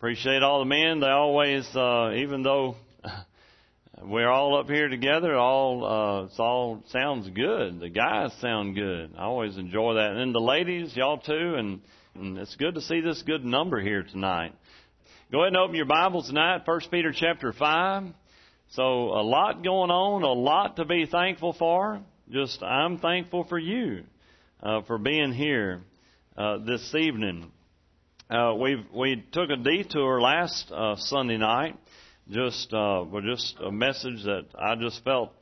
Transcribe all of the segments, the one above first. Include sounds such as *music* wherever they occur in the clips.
Appreciate all the men. They always, uh, even though *laughs* we're all up here together, all uh, it's all sounds good. The guys sound good. I always enjoy that. And then the ladies, y'all too, and, and it's good to see this good number here tonight. Go ahead and open your Bibles tonight, First Peter chapter five. So a lot going on, a lot to be thankful for. Just I'm thankful for you uh, for being here uh, this evening. Uh, we we took a detour last uh, Sunday night. Just uh, well, just a message that I just felt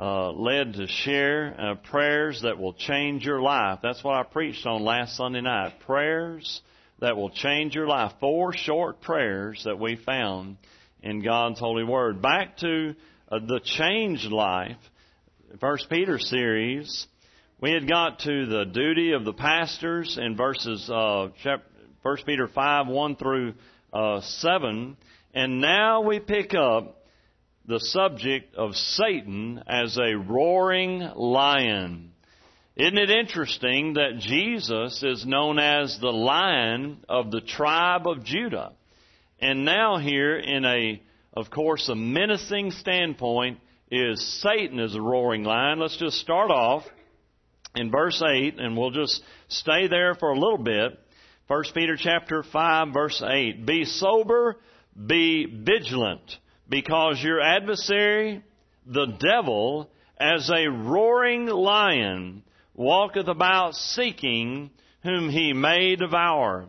uh, led to share uh, prayers that will change your life. That's what I preached on last Sunday night. Prayers that will change your life. Four short prayers that we found in God's holy word. Back to uh, the changed life. First Peter series. We had got to the duty of the pastors in verses uh, chapter 1 Peter 5, 1 through uh, 7. And now we pick up the subject of Satan as a roaring lion. Isn't it interesting that Jesus is known as the lion of the tribe of Judah? And now here in a, of course, a menacing standpoint is Satan as a roaring lion. Let's just start off in verse 8 and we'll just stay there for a little bit. 1 Peter chapter 5 verse 8. Be sober, be vigilant, because your adversary, the devil, as a roaring lion, walketh about seeking whom he may devour.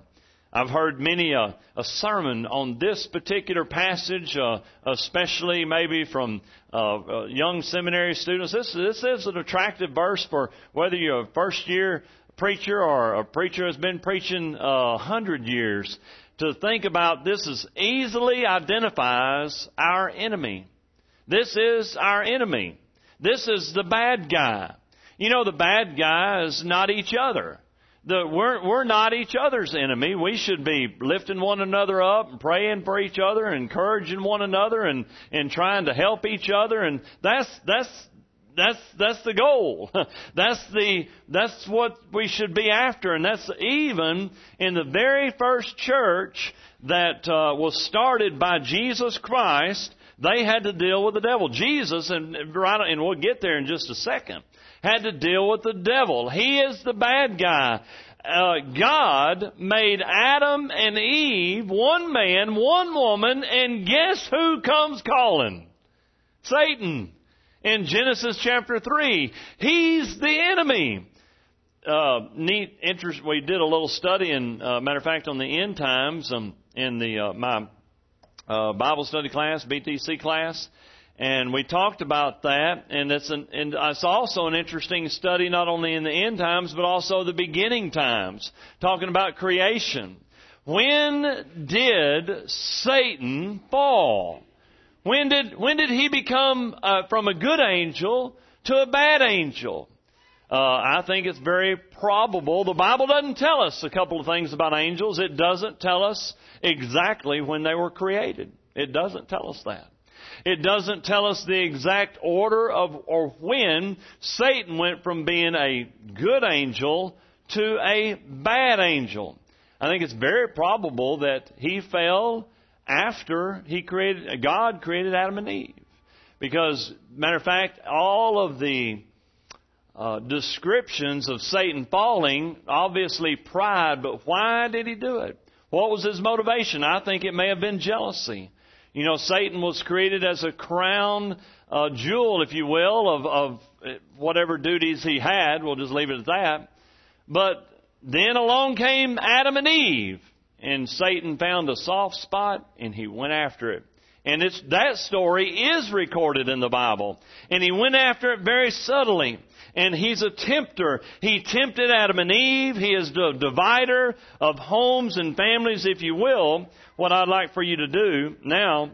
I've heard many a, a sermon on this particular passage, uh, especially maybe from uh, uh, young seminary students. This, this is an attractive verse for whether you're a first year preacher or a preacher has been preaching a hundred years to think about this is easily identifies our enemy. This is our enemy. This is the bad guy. You know, the bad guy is not each other. The, we're, we're not each other's enemy. We should be lifting one another up and praying for each other, encouraging one another and, and trying to help each other. And that's, that's that's that's the goal. *laughs* That's the that's what we should be after, and that's even in the very first church that uh, was started by Jesus Christ. They had to deal with the devil. Jesus, and and we'll get there in just a second, had to deal with the devil. He is the bad guy. Uh, God made Adam and Eve one man, one woman, and guess who comes calling? Satan in Genesis chapter 3. He's the enemy. Uh, neat interest. We did a little study, and uh, matter of fact, on the end times, um, in the uh, my uh, Bible study class, BTC class, and we talked about that. And it's an, and it's also an interesting study, not only in the end times, but also the beginning times, talking about creation. When did Satan fall? When did, when did he become uh, from a good angel to a bad angel? Uh, I think it's very probable. The Bible doesn't tell us a couple of things about angels. It doesn't tell us exactly when they were created. It doesn't tell us that. It doesn't tell us the exact order of or when Satan went from being a good angel to a bad angel. I think it's very probable that he fell after he created, God created Adam and Eve. Because, matter of fact, all of the uh, descriptions of Satan falling, obviously pride, but why did he do it? What was his motivation? I think it may have been jealousy. You know, Satan was created as a crown uh, jewel, if you will, of, of whatever duties he had. We'll just leave it at that. But then along came Adam and Eve and Satan found a soft spot and he went after it. And it's, that story is recorded in the Bible. And he went after it very subtly. And he's a tempter. He tempted Adam and Eve. He is the divider of homes and families, if you will. What I'd like for you to do now,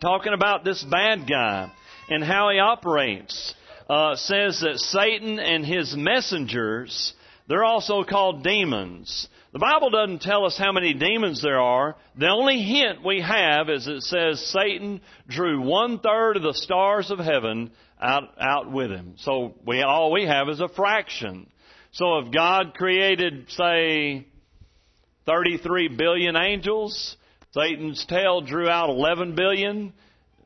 talking about this bad guy and how he operates, uh, says that Satan and his messengers, they're also called demons. The Bible doesn't tell us how many demons there are. The only hint we have is it says Satan drew one third of the stars of heaven out, out with him. So we, all we have is a fraction. So if God created, say, 33 billion angels, Satan's tail drew out 11 billion.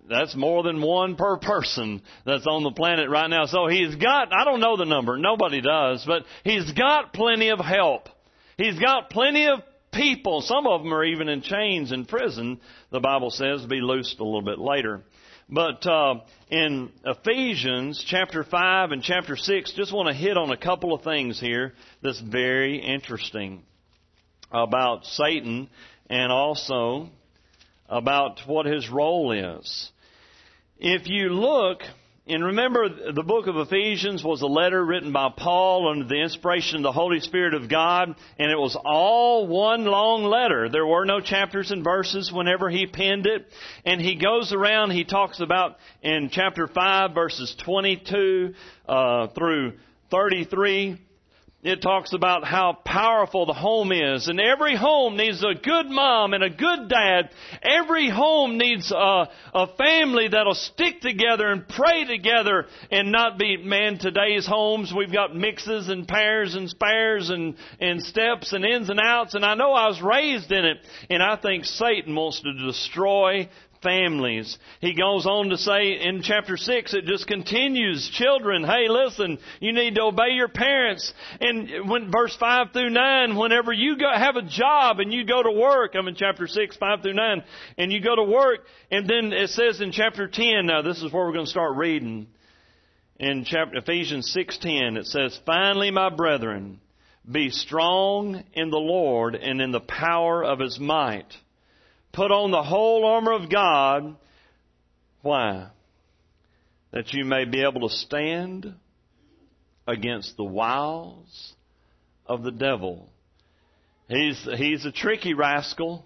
That's more than one per person that's on the planet right now. So he's got, I don't know the number, nobody does, but he's got plenty of help. He's got plenty of people. Some of them are even in chains in prison, the Bible says, be loosed a little bit later. But uh, in Ephesians chapter 5 and chapter 6, just want to hit on a couple of things here that's very interesting about Satan and also about what his role is. If you look, and remember the book of Ephesians was a letter written by Paul under the inspiration of the Holy Spirit of God, and it was all one long letter. There were no chapters and verses whenever he penned it. And he goes around, he talks about in chapter 5 verses 22 uh, through 33, it talks about how powerful the home is. And every home needs a good mom and a good dad. Every home needs a, a family that'll stick together and pray together and not be, man, today's homes, we've got mixes and pairs and spares and, and steps and ins and outs. And I know I was raised in it. And I think Satan wants to destroy families. He goes on to say in chapter 6, it just continues. Children, hey listen, you need to obey your parents. And when, verse 5 through 9, whenever you go, have a job and you go to work, I'm in chapter 6, 5 through 9, and you go to work, and then it says in chapter 10, now this is where we're going to start reading. In chapter, Ephesians 6.10, it says, Finally, my brethren, be strong in the Lord and in the power of His might. Put on the whole armor of God. Why? That you may be able to stand against the wiles of the devil. He's, he's a tricky rascal.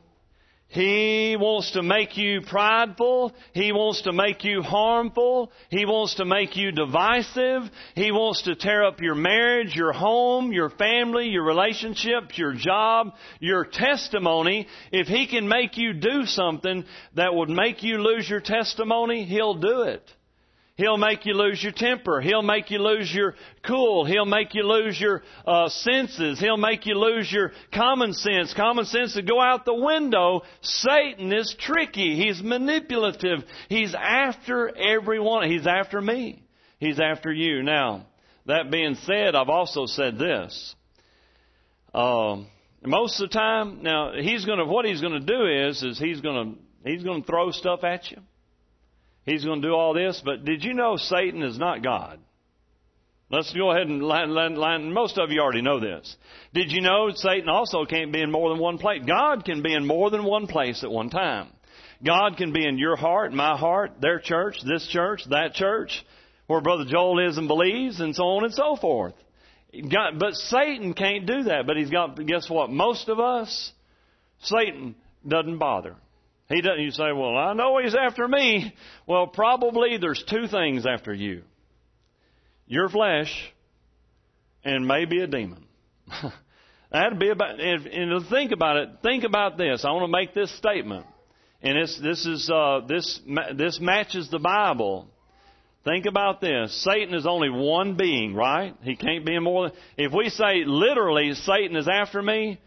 He wants to make you prideful. He wants to make you harmful. He wants to make you divisive. He wants to tear up your marriage, your home, your family, your relationships, your job, your testimony. If he can make you do something that would make you lose your testimony, he'll do it. He'll make you lose your temper. He'll make you lose your cool. He'll make you lose your uh, senses. He'll make you lose your common sense. Common sense to go out the window. Satan is tricky. He's manipulative. He's after everyone. He's after me. He's after you. Now, that being said, I've also said this. Uh, most of the time, now he's going to. What he's going to do is, is he's going to he's going to throw stuff at you. He's going to do all this, but did you know Satan is not God? Let's go ahead and line, line, line. Most of you already know this. Did you know Satan also can't be in more than one place? God can be in more than one place at one time. God can be in your heart, my heart, their church, this church, that church, where Brother Joel is and believes, and so on and so forth. God, but Satan can't do that. But he's got, guess what? Most of us, Satan doesn't bother. He doesn't, you say, well, I know he's after me. Well, probably there's two things after you. Your flesh and maybe a demon. *laughs* That'd be about, and, and think about it, think about this. I want to make this statement. And it's, this is, uh, this, this matches the Bible. Think about this. Satan is only one being, right? He can't be more than, if we say literally Satan is after me,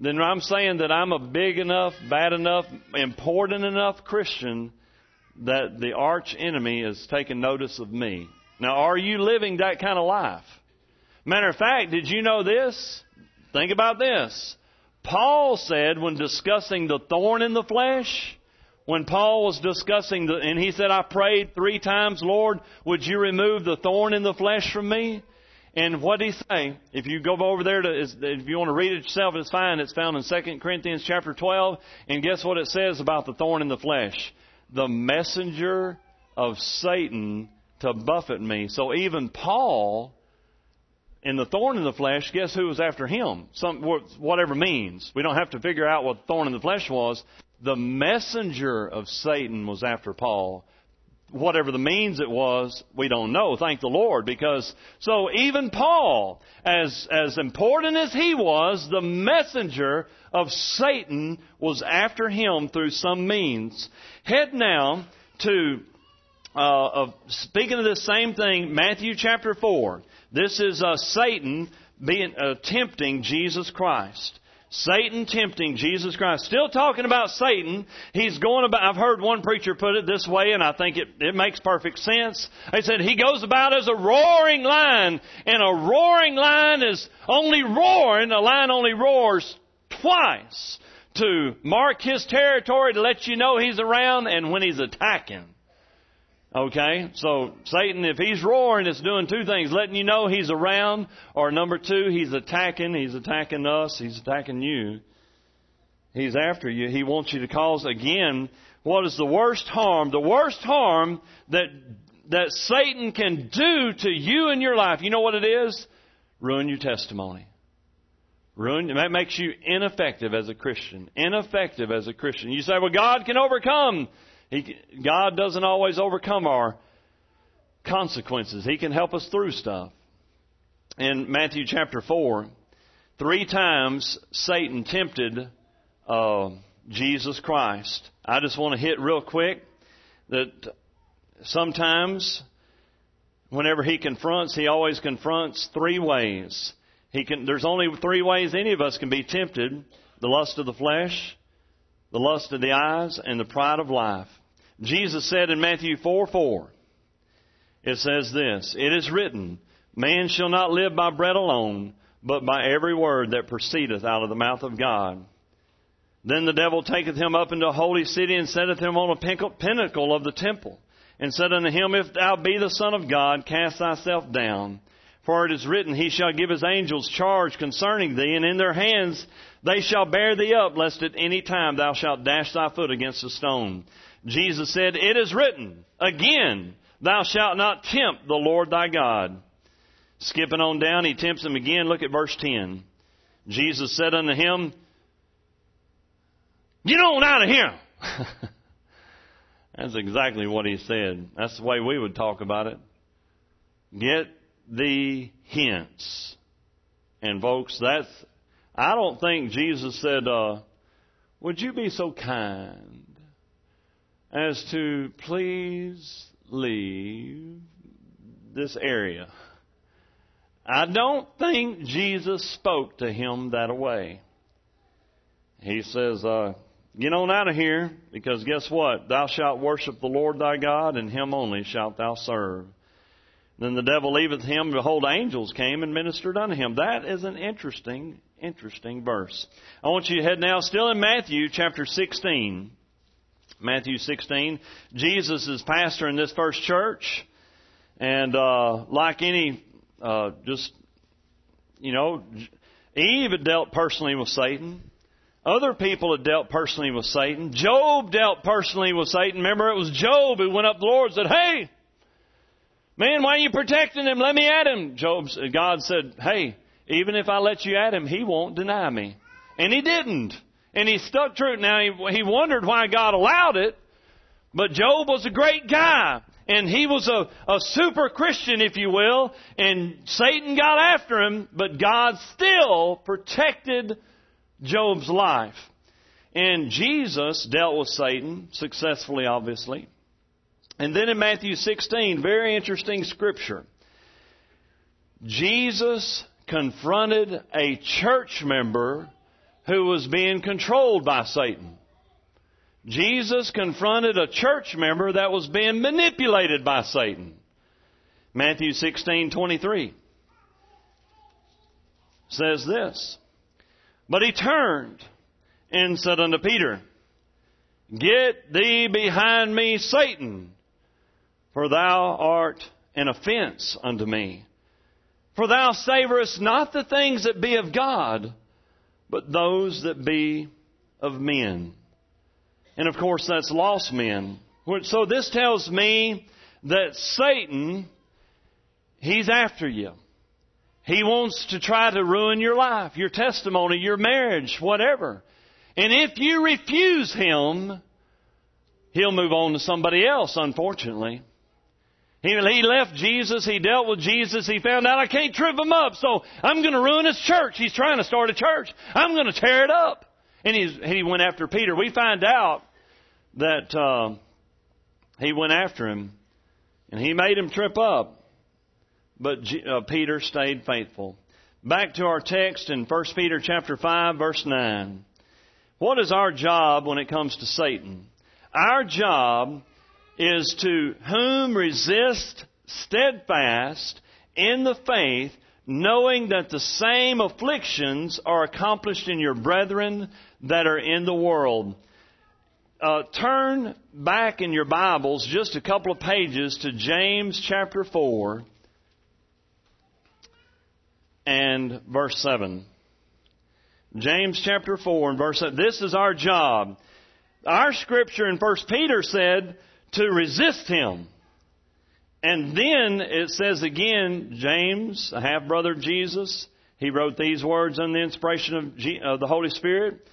then I'm saying that I'm a big enough, bad enough, important enough Christian that the arch enemy is taking notice of me. Now, are you living that kind of life? Matter of fact, did you know this? Think about this. Paul said when discussing the thorn in the flesh, when Paul was discussing the, and he said, I prayed three times, Lord, would you remove the thorn in the flesh from me? And what did he say? If you go over there to, if you want to read it yourself, it's fine. It's found in 2 Corinthians chapter 12. And guess what it says about the thorn in the flesh? The messenger of Satan to buffet me. So even Paul, in the thorn in the flesh, guess who was after him? Some, whatever means. We don't have to figure out what thorn in the flesh was. The messenger of Satan was after Paul whatever the means it was, we don't know. Thank the Lord, because so even Paul, as as important as he was, the messenger of Satan was after him through some means. Head now to uh, of speaking of this same thing, Matthew chapter four. This is uh, Satan being uh, tempting Jesus Christ. Satan tempting Jesus Christ. Still talking about Satan. He's going about, I've heard one preacher put it this way, and I think it, it makes perfect sense. They said he goes about as a roaring lion, and a roaring lion is only roaring, a lion only roars twice to mark his territory, to let you know he's around, and when he's attacking. Okay, so Satan, if he's roaring, it's doing two things: letting you know he's around, or number two, he's attacking. He's attacking us. He's attacking you. He's after you. He wants you to cause again. What is the worst harm? The worst harm that that Satan can do to you in your life. You know what it is? Ruin your testimony. Ruin. That makes you ineffective as a Christian. Ineffective as a Christian. You say, "Well, God can overcome." He, God doesn't always overcome our consequences. He can help us through stuff. In Matthew chapter 4, three times Satan tempted uh, Jesus Christ. I just want to hit real quick that sometimes whenever he confronts, he always confronts three ways. He can, there's only three ways any of us can be tempted. The lust of the flesh, the lust of the eyes, and the pride of life. Jesus said in Matthew 4 4, it says this, It is written, Man shall not live by bread alone, but by every word that proceedeth out of the mouth of God. Then the devil taketh him up into a holy city and setteth him on a pinnacle of the temple, and said unto him, If thou be the Son of God, cast thyself down. For it is written, He shall give His angels charge concerning thee, and in their hands they shall bear thee up, lest at any time thou shalt dash thy foot against a stone. Jesus said, It is written, again, thou shalt not tempt the Lord thy God. Skipping on down, he tempts him again. Look at verse 10. Jesus said unto him, Get on out of here. *laughs* That's exactly what he said. That's the way we would talk about it. Get the hints. And folks, that's, I don't think Jesus said, uh, would you be so kind as to please leave this area. I don't think Jesus spoke to him that way. He says, uh, Get on out of here, because guess what? Thou shalt worship the Lord thy God, and him only shalt thou serve. Then the devil leaveth him, behold, angels came and ministered unto him. That is an interesting, interesting verse. I want you to head now, still in Matthew chapter 16. Matthew 16. Jesus is pastor in this first church, and uh, like any, uh, just you know, Eve had dealt personally with Satan. Other people had dealt personally with Satan. Job dealt personally with Satan. Remember, it was Job who went up to the Lord and said, "Hey, man, why are you protecting him? Let me at him." Job, God said, "Hey, even if I let you at him, he won't deny me," and he didn't. And he stuck true. Now, he, he wondered why God allowed it, but Job was a great guy. And he was a, a super Christian, if you will. And Satan got after him, but God still protected Job's life. And Jesus dealt with Satan successfully, obviously. And then in Matthew 16, very interesting scripture. Jesus confronted a church member who was being controlled by Satan. Jesus confronted a church member that was being manipulated by Satan. Matthew 16:23 says this. But he turned and said unto Peter, Get thee behind me, Satan, for thou art an offense unto me. For thou savorest not the things that be of God, but those that be of men. And of course, that's lost men. So this tells me that Satan, he's after you. He wants to try to ruin your life, your testimony, your marriage, whatever. And if you refuse him, he'll move on to somebody else, unfortunately. He, he left Jesus. He dealt with Jesus. He found out I can't trip him up, so I'm going to ruin his church. He's trying to start a church. I'm going to tear it up. And he's, he went after Peter. We find out that uh, he went after him, and he made him trip up. But G, uh, Peter stayed faithful. back to our text in 1 Peter chapter 5 verse 9. What is our job when it comes to Satan? Our job is to whom resist steadfast in the faith, knowing that the same afflictions are accomplished in your brethren that are in the world. Uh, turn back in your Bibles just a couple of pages to James chapter 4 and verse 7. James chapter 4 and verse 7. This is our job. Our scripture in 1 Peter said to resist him. And then it says again, James, a half brother of Jesus, he wrote these words under the inspiration of, G- of the Holy Spirit.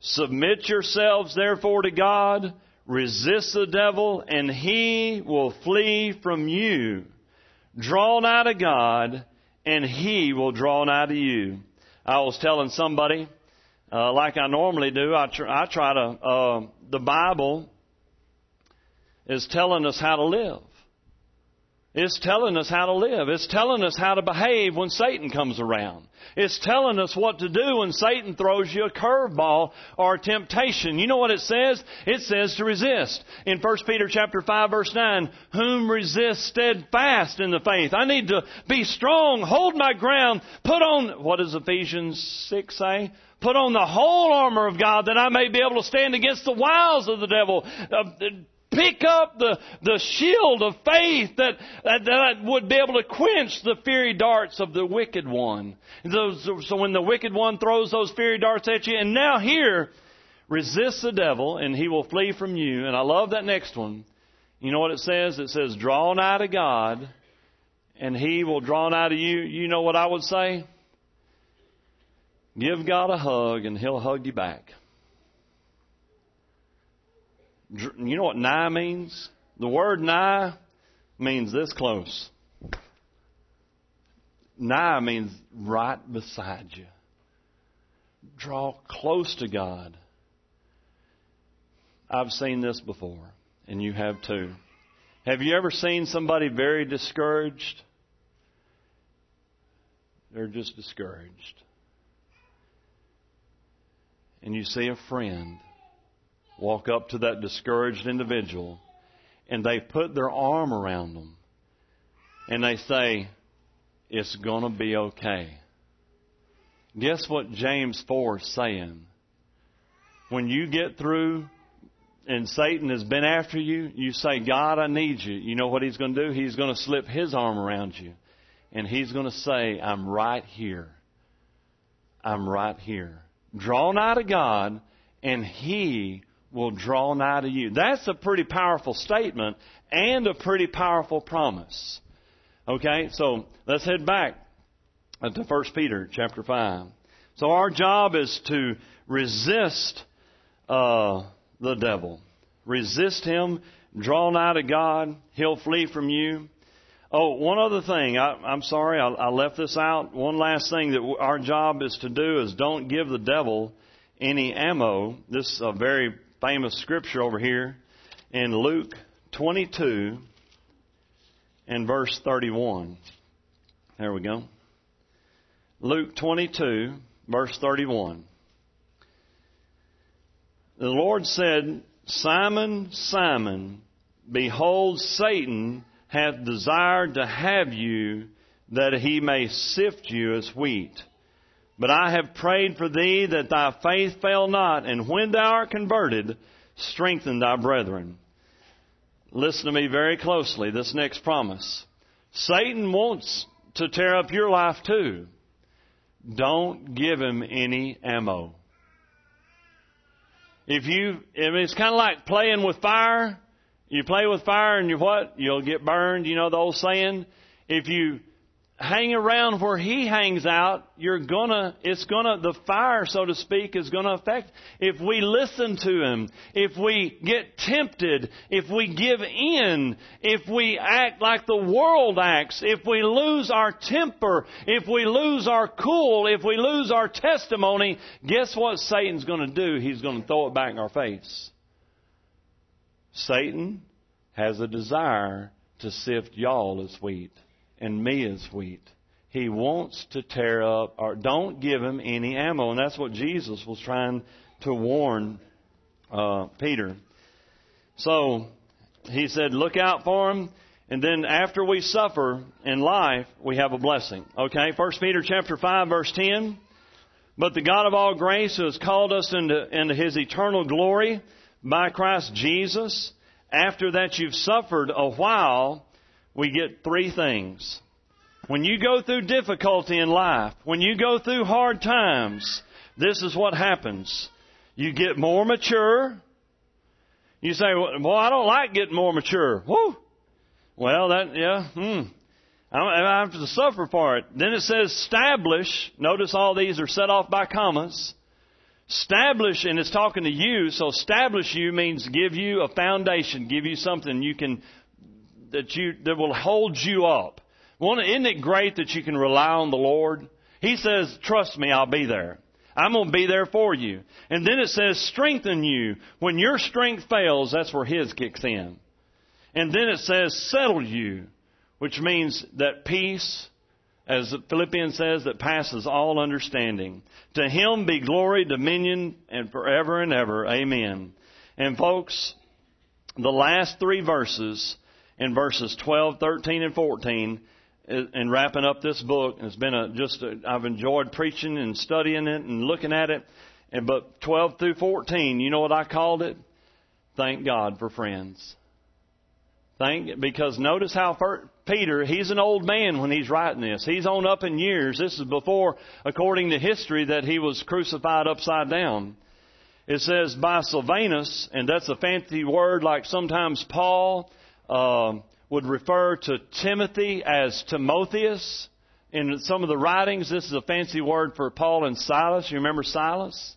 Submit yourselves therefore to God, resist the devil, and he will flee from you. Draw nigh to God, and he will draw nigh to you. I was telling somebody, uh, like I normally do, I, tr- I try to, uh, the Bible is telling us how to live. It's telling us how to live. It's telling us how to behave when Satan comes around. It's telling us what to do when Satan throws you a curveball or a temptation. You know what it says? It says to resist. In 1 Peter chapter 5 verse 9, whom resist steadfast in the faith. I need to be strong, hold my ground, put on, what does Ephesians 6 say? Put on the whole armor of God that I may be able to stand against the wiles of the devil. Uh, pick up the, the shield of faith that, that, that would be able to quench the fiery darts of the wicked one. So, so when the wicked one throws those fiery darts at you, and now here, resist the devil and he will flee from you. And I love that next one. You know what it says? It says, draw nigh to God and he will draw nigh to you. You know what I would say? Give God a hug and he'll hug you back. You know what nigh means? The word nigh means this close. Nigh means right beside you. Draw close to God. I've seen this before, and you have too. Have you ever seen somebody very discouraged? They're just discouraged. And you see a friend walk up to that discouraged individual and they put their arm around them and they say, It's going to be okay. Guess what James 4 is saying? When you get through and Satan has been after you, you say, God, I need you. You know what he's going to do? He's going to slip his arm around you. And he's going to say, I'm right here. I'm right here. Draw nigh to God, and he will draw nigh to you. That's a pretty powerful statement and a pretty powerful promise. Okay, so let's head back to 1 Peter chapter 5. So our job is to resist uh, the devil. Resist him, draw nigh to God, he'll flee from you. Oh, one other thing. I, am sorry, I, I left this out. One last thing that our job is to do is don't give the devil any ammo. This is a very famous scripture over here in Luke 22 and verse 31. There we go. Luke 22, verse 31. The Lord said, Simon, Simon, behold, Satan hath desired to have you that he may sift you as wheat. But I have prayed for thee that thy faith fail not, and when thou art converted, strengthen thy brethren. Listen to me very closely, this next promise. Satan wants to tear up your life too. Don't give him any ammo. If you, I mean, it's kind of like playing with fire. You play with fire and you what? You'll get burned. You know the old saying? If you hang around where he hangs out, you're gonna, it's gonna, the fire, so to speak, is gonna affect. If we listen to him, if we get tempted, if we give in, if we act like the world acts, if we lose our temper, if we lose our cool, if we lose our testimony, guess what Satan's gonna do? He's gonna throw it back in our face. Satan has a desire to sift y'all as wheat and me as wheat. He wants to tear up, or don't give him any ammo. And that's what Jesus was trying to warn uh, Peter. So he said, look out for him. And then after we suffer in life, we have a blessing. Okay, First Peter chapter 5 verse 10. But the God of all grace who has called us into, into his eternal glory by Christ Jesus, after that you've suffered a while, we get three things. When you go through difficulty in life, when you go through hard times, this is what happens. You get more mature. You say, well, I don't like getting more mature. Whoo! Well, that, yeah, hmm. I have to suffer for it. Then it says establish. Notice all these are set off by commas. Establish, and it's talking to you, so establish you means give you a foundation, give you something you can, that you, that will hold you up. One, isn't it great that you can rely on the Lord? He says, trust me, I'll be there. I'm going to be there for you. And then it says, strengthen you. When your strength fails, that's where His kicks in. And then it says, settle you, which means that peace, as Philippians says, that passes all understanding. To Him be glory, dominion, and forever and ever. Amen. And folks, the last three verses, in verses 12, 13, and 14, uh, and wrapping up this book. It's been a just a, I've enjoyed preaching and studying it and looking at it. And but 12 through 14, you know what I called it? Thank God for friends. Thank because notice how Peter, he's an old man when he's writing this. He's on up in years. This is before, according to history, that he was crucified upside down. It says by Silvanus, and that's a fancy word like sometimes Paul. Uh, would refer to Timothy as Timotheus. In some of the writings, this is a fancy word for Paul and Silas. You remember Silas?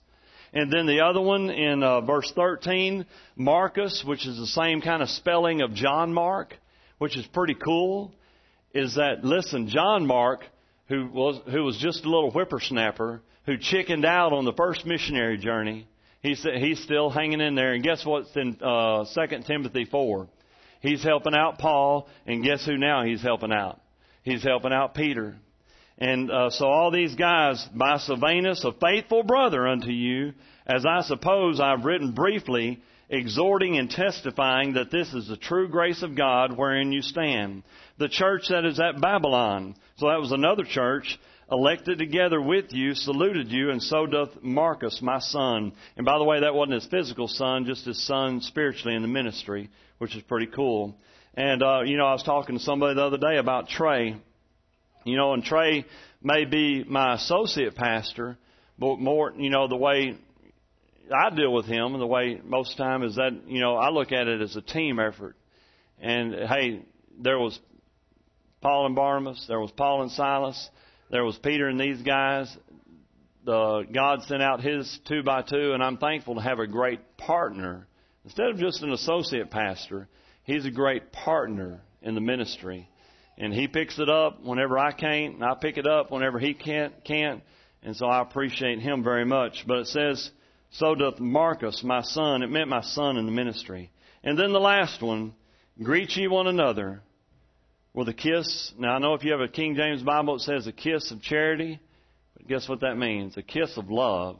And then the other one in uh, verse 13, Marcus, which is the same kind of spelling of John Mark, which is pretty cool, is that, listen, John Mark, who was, who was just a little whippersnapper, who chickened out on the first missionary journey, he's, he's still hanging in there. And guess what's in uh, 2 Timothy 4? He's helping out Paul, and guess who now he's helping out? He's helping out Peter. And uh, so all these guys, by Silvanus, a faithful brother unto you, as I suppose I've written briefly, exhorting and testifying that this is the true grace of God wherein you stand. The church that is at Babylon. So that was another church elected together with you, saluted you, and so doth Marcus, my son. And by the way, that wasn't his physical son, just his son spiritually in the ministry, which is pretty cool. And, uh, you know, I was talking to somebody the other day about Trey. You know, and Trey may be my associate pastor, but more, you know, the way I deal with him and the way most of the time is that, you know, I look at it as a team effort. And hey, there was Paul and Barnabas, there was Paul and Silas, there was Peter and these guys. The God sent out his two by two, and I'm thankful to have a great partner Instead of just an associate pastor, he's a great partner in the ministry. And he picks it up whenever I can't, and I pick it up whenever he can't, can't. And so I appreciate him very much. But it says, so doth Marcus, my son. It meant my son in the ministry. And then the last one, greet ye one another with a kiss. Now I know if you have a King James Bible, it says a kiss of charity. But guess what that means? A kiss of love.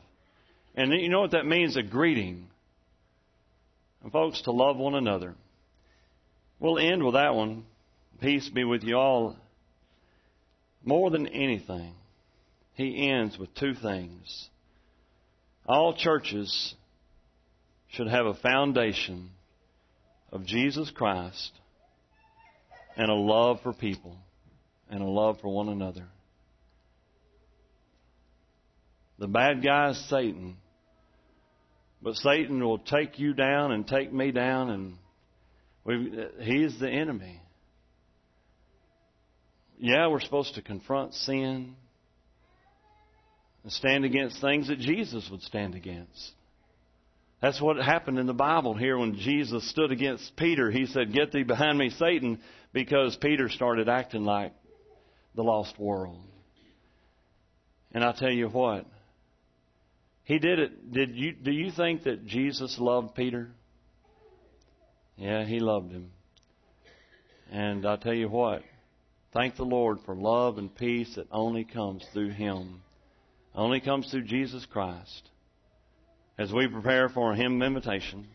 And you know what that means? A greeting. And folks, to love one another. We'll end with that one. Peace be with you all. More than anything, he ends with two things. All churches should have a foundation of Jesus Christ and a love for people and a love for one another. The bad guy is Satan. But Satan will take you down and take me down, and he's the enemy. Yeah, we're supposed to confront sin and stand against things that Jesus would stand against. That's what happened in the Bible here when Jesus stood against Peter. He said, Get thee behind me, Satan, because Peter started acting like the lost world. And I tell you what, he did it. Did you do you think that Jesus loved Peter? Yeah, he loved him. And I'll tell you what, Thank the Lord for love and peace that only comes through Him, only comes through Jesus Christ. As we prepare for hymn invitation,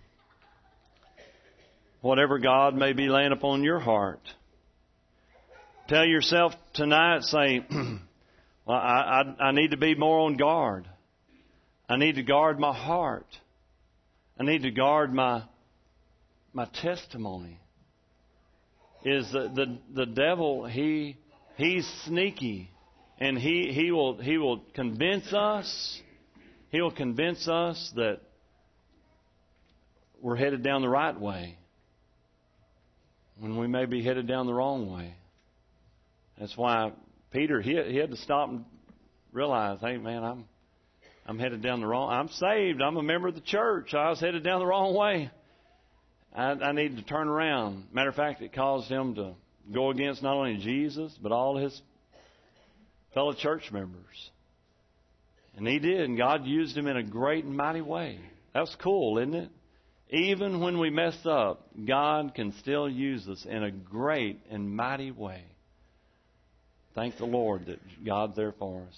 whatever God may be laying upon your heart, tell yourself tonight, say, *clears throat* well, I, I, I need to be more on guard. I need to guard my heart. I need to guard my my testimony. Is the the, the devil he he's sneaky and he, he will he will convince us he will convince us that we're headed down the right way when we may be headed down the wrong way. That's why Peter he he had to stop and realize, hey man, I'm I'm headed down the wrong. I'm saved. I'm a member of the church. I was headed down the wrong way. I, I need to turn around. Matter of fact, it caused him to go against not only Jesus but all his fellow church members. And he did, and God used him in a great and mighty way. That's cool, isn't it? Even when we mess up, God can still use us in a great and mighty way. Thank the Lord that God's there for us.